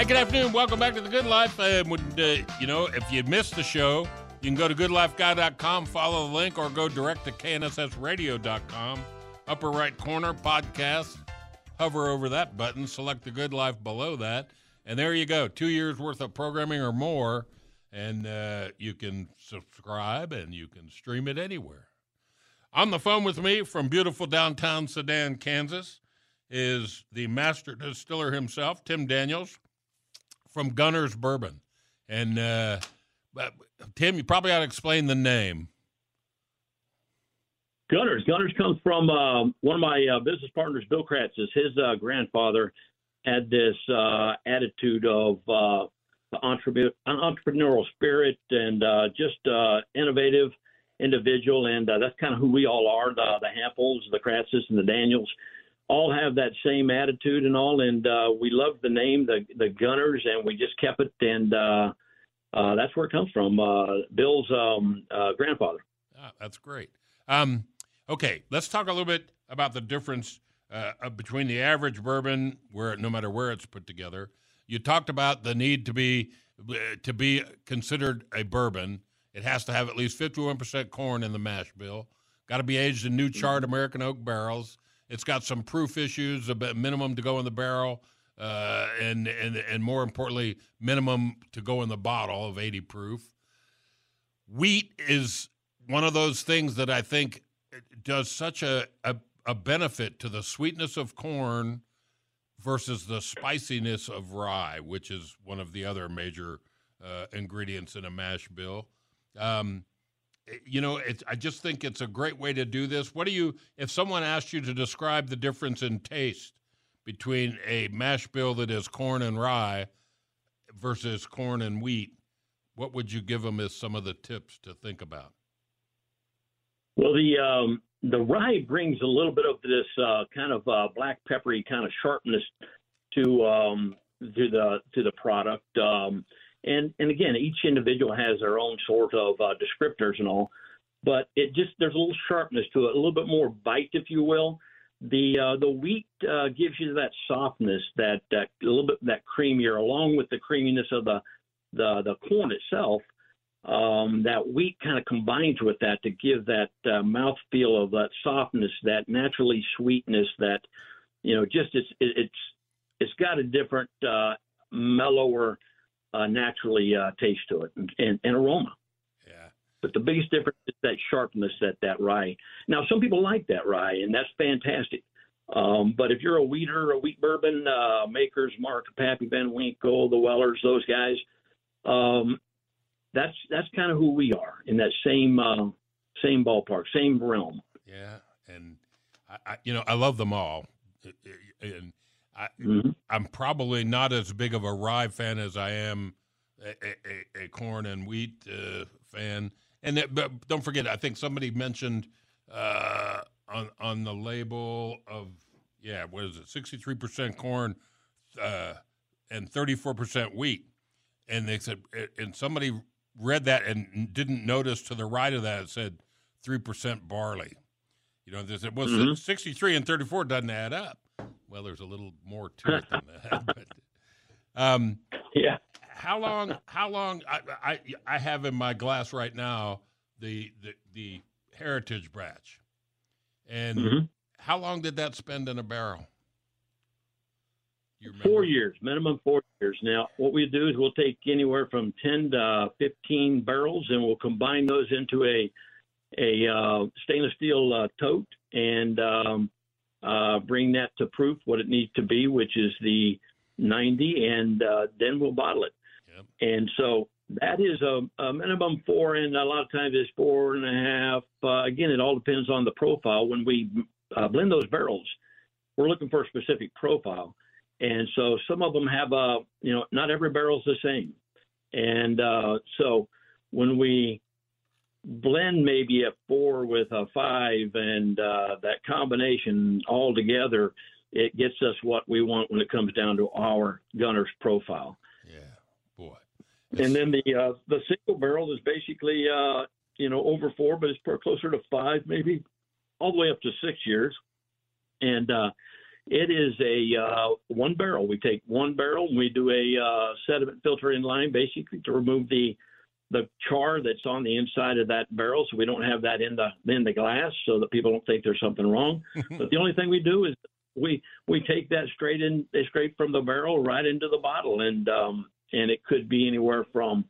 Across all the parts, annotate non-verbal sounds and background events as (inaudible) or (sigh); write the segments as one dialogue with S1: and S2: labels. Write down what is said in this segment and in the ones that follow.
S1: Hey, good afternoon. Welcome back to the Good Life. Uh, uh, you know, if you missed the show, you can go to goodlifeguy.com, follow the link, or go direct to knssradio.com. Upper right corner, podcast. Hover over that button, select the Good Life below that, and there you go. Two years worth of programming or more, and uh, you can subscribe and you can stream it anywhere. On the phone with me from beautiful downtown Sedan, Kansas, is the master distiller himself, Tim Daniels from Gunner's Bourbon. And uh, Tim, you probably ought to explain the name.
S2: Gunners. Gunners comes from uh, one of my uh, business partners, Bill Kratz's. His uh, grandfather had this uh, attitude of uh, entrepreneurial spirit and uh, just innovative individual, and that's kind of who we all are. The, the Hamples, the Kratzes, and the Daniels all have that same attitude and all, and we love the name, the the Gunners, and we just kept it, and that's where it comes from. Bill's um, grandfather.
S1: Ah, that's great. Um, Okay, let's talk a little bit about the difference uh, between the average bourbon, where no matter where it's put together. You talked about the need to be uh, to be considered a bourbon. It has to have at least 51% corn in the mash bill. Got to be aged in new charred mm-hmm. American oak barrels. It's got some proof issues, a minimum to go in the barrel, uh, and and and more importantly, minimum to go in the bottle of 80 proof. Wheat is one of those things that I think does such a, a, a benefit to the sweetness of corn versus the spiciness of rye, which is one of the other major uh, ingredients in a mash bill. Um, you know, I just think it's a great way to do this. What do you, if someone asked you to describe the difference in taste between a mash bill that is corn and rye versus corn and wheat, what would you give them as some of the tips to think about?
S2: Well, the um, the rye brings a little bit of this uh, kind of uh, black peppery kind of sharpness to um, to the to the product. Um, and and again, each individual has their own sort of uh, descriptors and all, but it just there's a little sharpness to it, a little bit more bite, if you will. The uh, the wheat uh, gives you that softness, that a little bit that creamier, along with the creaminess of the the the corn itself um, that wheat kind of combines with that to give that uh, mouth feel of that softness, that naturally sweetness, that you know, just it's it's it's got a different uh, mellower, uh, naturally uh, taste to it and, and, and aroma.
S1: Yeah.
S2: But the biggest difference is that sharpness that that rye. Now, some people like that rye, and that's fantastic. Um, but if you're a wheater, a wheat bourbon uh, Maker's Mark, Pappy Van Winkle, the Wellers, those guys, um, that's that's kind of who we are in that same uh, same ballpark, same realm.
S1: Yeah, and I, I, you know I love them all, and I, mm-hmm. I'm probably not as big of a rye fan as I am a, a, a corn and wheat uh, fan. And that, but don't forget, I think somebody mentioned uh, on on the label of yeah, what is it, 63% corn uh, and 34% wheat, and they said, and somebody read that and didn't notice to the right of that it said three percent barley. You know, there's it was mm-hmm. 63 and 34 doesn't add up. Well, there's a little more to it than that. (laughs) But, um, (laughs)
S2: yeah.
S1: How long? How long? I, I I have in my glass right now the the, the heritage batch, and mm-hmm. how long did that spend in a barrel?
S2: Four years, minimum four years. Now, what we do is we'll take anywhere from 10 to 15 barrels and we'll combine those into a a uh, stainless steel uh, tote and um, uh, bring that to proof what it needs to be, which is the 90, and uh, then we'll bottle it. Yep. And so that is a, a, minimum four, and a lot of times it's four and a half. Uh, again, it all depends on the profile. When we uh, blend those barrels, we're looking for a specific profile. And so some of them have a, you know, not every barrel's the same. And uh, so when we blend maybe a four with a five and uh, that combination all together, it gets us what we want when it comes down to our gunner's profile.
S1: Yeah, boy.
S2: It's... And then the uh, the single barrel is basically uh, you know over four, but it's closer to five, maybe all the way up to six years. And uh, It is a uh, one barrel. We take one barrel and we do a uh, sediment filter in line, basically to remove the the char that's on the inside of that barrel, so we don't have that in the in the glass, so that people don't think there's something wrong. (laughs) but the only thing we do is we we take that straight in straight from the barrel right into the bottle, and um, and it could be anywhere from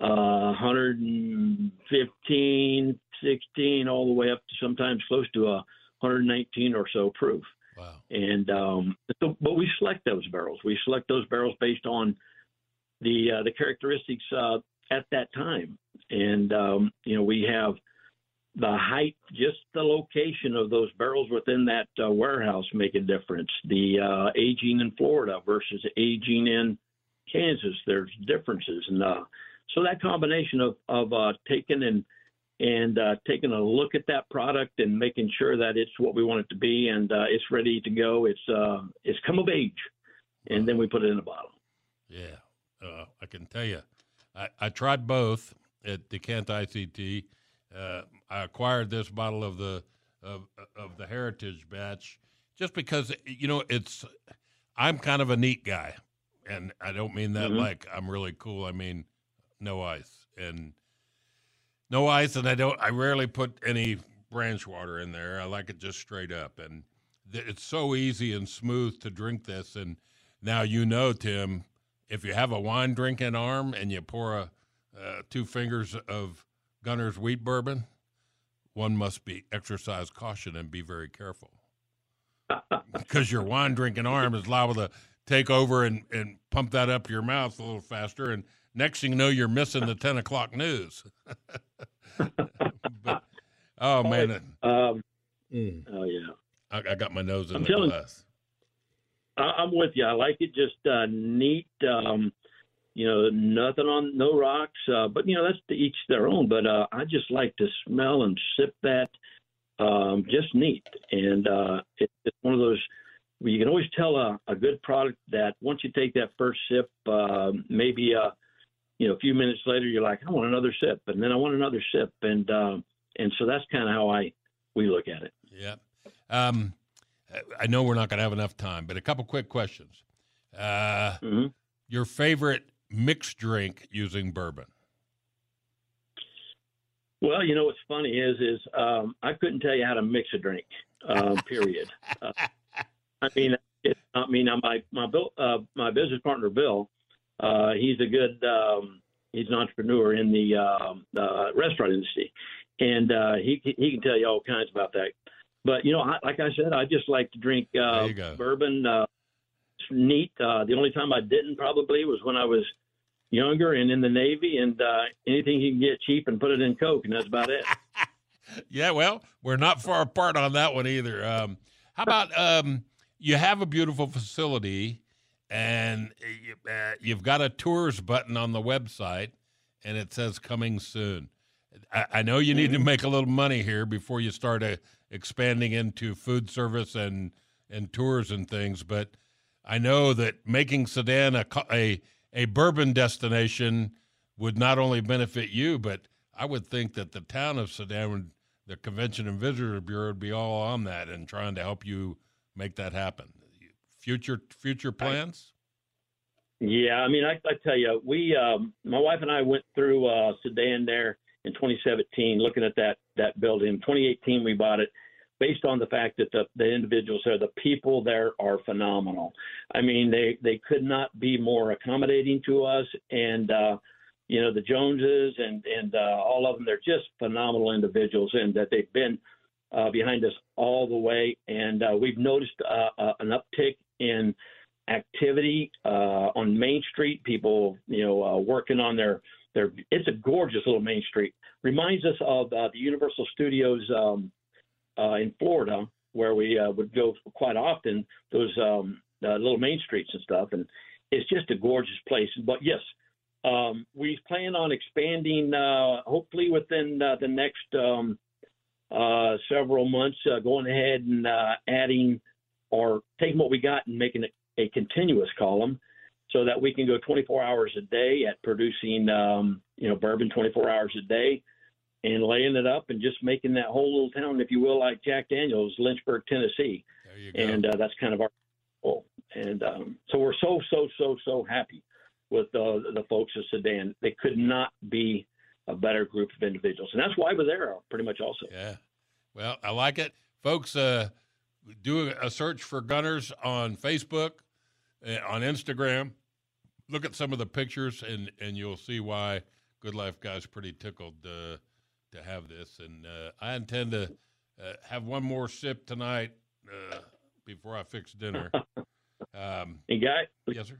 S2: uh, 115, 16, all the way up to sometimes close to a 119 or so proof.
S1: Wow.
S2: And um, so, but we select those barrels. We select those barrels based on the uh, the characteristics uh, at that time. And um, you know, we have the height, just the location of those barrels within that uh, warehouse make a difference. The uh, aging in Florida versus aging in Kansas, there's differences, and uh, so that combination of of uh, taking and and uh, taking a look at that product and making sure that it's what we want it to be and uh, it's ready to go. It's it's come of age, and then we put it in a bottle.
S1: Yeah, I can tell you, I, I tried both at Decant ICT. Uh, I acquired this bottle of the of of the Heritage batch just because you know it's. I'm kind of a neat guy, and I don't mean that
S2: Mhm.
S1: like I'm really cool. I mean no ice and no ice, and I don't. I rarely put any branch water in there. I like it just straight up, and th- it's so easy and smooth to drink this. And now you know, Tim, if you have a wine drinking arm and you pour a uh, two fingers of Gunner's wheat bourbon, one must be exercise caution and be very careful (laughs) because your wine drinking arm is liable to take over and, and pump that up your mouth a little faster. And next thing you know, you're missing the 10 o'clock news. (laughs) but, oh, man.
S2: Um,
S1: mm,
S2: oh yeah.
S1: I, I got my nose in
S2: I'm
S1: the
S2: telling-
S1: glass.
S2: I'm with you. I like it just uh, neat. Um, you know, nothing on no rocks. Uh, but you know, that's to each their own. But uh, I just like to smell and sip that. Um, just neat, and uh, it, it's one of those. Where you can always tell a, a good product that once you take that first sip, uh, maybe uh, you know, a few minutes later, you're like, I want another sip, and then I want another sip, and uh, and so that's kind of how I we look at it.
S1: Yeah. Um, I know we're not going to have enough time, but a couple quick questions. Uh,
S2: hmm
S1: your favorite mixed drink using bourbon?
S2: Well, you know what's funny is is um, I couldn't tell you how to mix a drink. Um, (laughs) period. uh, I mean, it, I mean, my my Bill, uh, my business partner Bill, uh, he's a good um, he's an entrepreneur in the um, uh, restaurant industry, and uh, he he can tell you all kinds about that. But you know, I, like I said, I just like to drink uh,
S1: There you go.
S2: bourbon. Uh, neat. Uh, the only time I didn't probably was when I was younger and in the Navy, and uh, anything you can get cheap and put it in Coke, and that's about it. (laughs)
S1: yeah, well, we're not far apart on that one either. Um, how about um, you have a beautiful facility and you, uh, you've got a tours button on the website and it says coming soon. I, I know you need to make a little money here before you start uh, expanding into food service and, and tours and things, but I know that making Sedan a, a, a bourbon destination would not only benefit you, but I would think that the town of Sedan, would, the Convention and Visitor Bureau, would be all on that and trying to help you make that happen. Future future plans?
S2: Yeah, I mean, I, I tell you, we, um, my wife and I went through uh, Sedan there in 2017, looking at that that building. In 2018, we bought it based on the fact that the, the individuals there, the people there are phenomenal. I mean, they they could not be more accommodating to us, and uh, you know, the Joneses and and uh, all of them, they're just phenomenal individuals, and that they've been uh, behind us all the way. And uh, we've noticed uh, uh, an uptick in activity uh, on Main Street. People, you know, uh, working on their their. It's a gorgeous little Main Street. Reminds us of uh, the Universal Studios um, uh, in Florida, where we uh, would go quite often. Those um, uh, little Main Streets and stuff, and it's just a gorgeous place. But yes. Um, we plan on expanding, uh, hopefully within uh, the next um, several months, going ahead and adding or taking what we got and making it a continuous column so that we can go 24 hours a day at producing, um, you know, bourbon 24 hours a day and laying it up and just making that whole little town, if you will, like Jack Daniels, Lynchburg, Tennessee.
S1: There you go.
S2: and uh, that's kind of our goal. And um, so we're so so so so happy with uh, the folks at Sedan. They could not be a better group of individuals, and that's why we're there pretty much also.
S1: Yeah. Well, I like it. Folks, uh, do a search for Gunners on Facebook, uh, on Instagram. Look at some of the pictures, and, and you'll see why Good Life Guy's pretty tickled uh, to have this. And uh, I intend to uh, have one more sip tonight uh, before I fix dinner. (laughs) Um,
S2: And guy,
S1: yes, sir.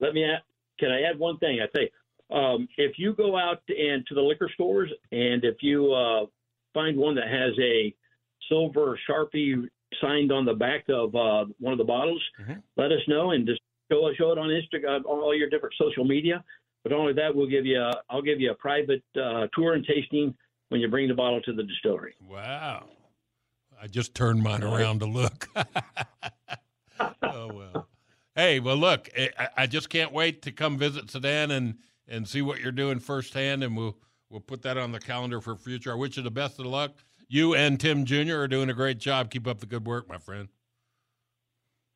S2: let me add, can I add one thing? I say, um, if you go out and to the liquor stores and if you uh, find one that has a silver sharpie signed on the back of uh, one of the bottles,
S1: Mhm.
S2: let us know and just show, show it on Instagram, on all your different social media. But only that, we'll give you, a, I'll give you a private uh, tour and tasting when you bring the bottle to the distillery.
S1: Wow. I just turned mine around to look. (laughs) oh, well. Hey, well, look, I, I just can't wait to come visit Sedan and, and see what you're doing firsthand, and we'll, we'll put that on the calendar for future. I wish you the best of luck. You and Tim Jr. are doing a great job. Keep up the good work, my friend.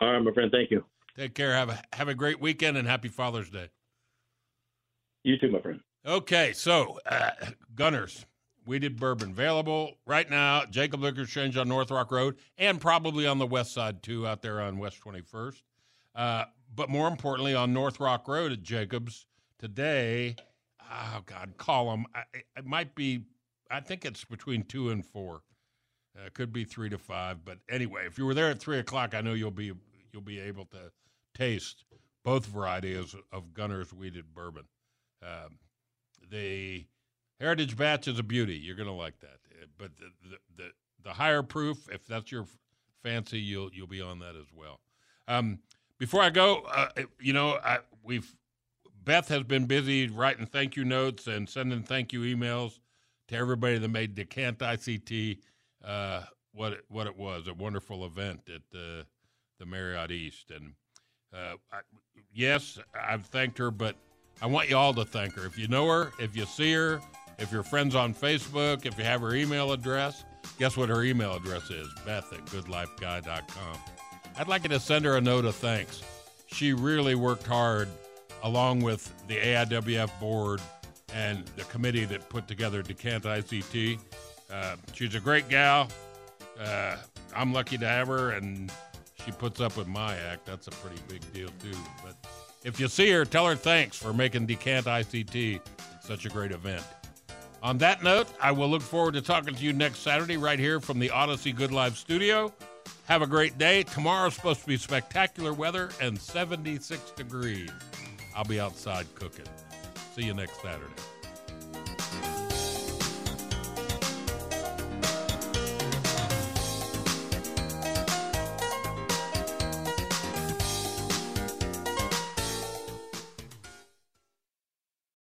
S2: All right, my friend. Thank you.
S1: Take care. Have a, have a great weekend and happy Father's Day.
S2: You too, my friend.
S1: Okay, so uh, Gunners, we did bourbon available right now. Jacob Liquor Exchange on North Rock Road, and probably on the west side too, out there on West Twenty First. Uh, but more importantly, on North Rock Road at Jacobs today. Oh God, call them. I, it might be. I think it's between two and four. Uh, could be three to five, but anyway, if you were there at three o'clock, I know you'll be you'll be able to taste both varieties of Gunners wheated bourbon. Um, the heritage batch is a beauty. You're going to like that. Uh, But the, the the the higher proof, if that's your fancy, you'll you'll be on that as well. Um, before I go, uh, you know, I, we've Beth has been busy writing thank you notes and sending thank you emails to everybody that made Decant ICT uh, what it, what it was a wonderful event at the the Marriott East. And uh, I, yes, I've thanked her, but I want you all to thank her. If you know her, if you see her, if you're friends on Facebook, if you have her email address, guess what her email address is? Beth at goodlifeguy.com. I'd like you to send her a note of thanks. She really worked hard along with the AIWF board and the committee that put together Decant ICT. Uh, she's a great gal. Uh, I'm lucky to have her, and she puts up with my act. That's a pretty big deal, too. But if you see her, tell her thanks for making Decant ICT such a great event. On that note, I will look forward to talking to you next Saturday right here from the Audacy Good Life studio. Have a great day. Tomorrow's supposed to be spectacular weather and 76 degrees. I'll be outside cooking. See you next Saturday.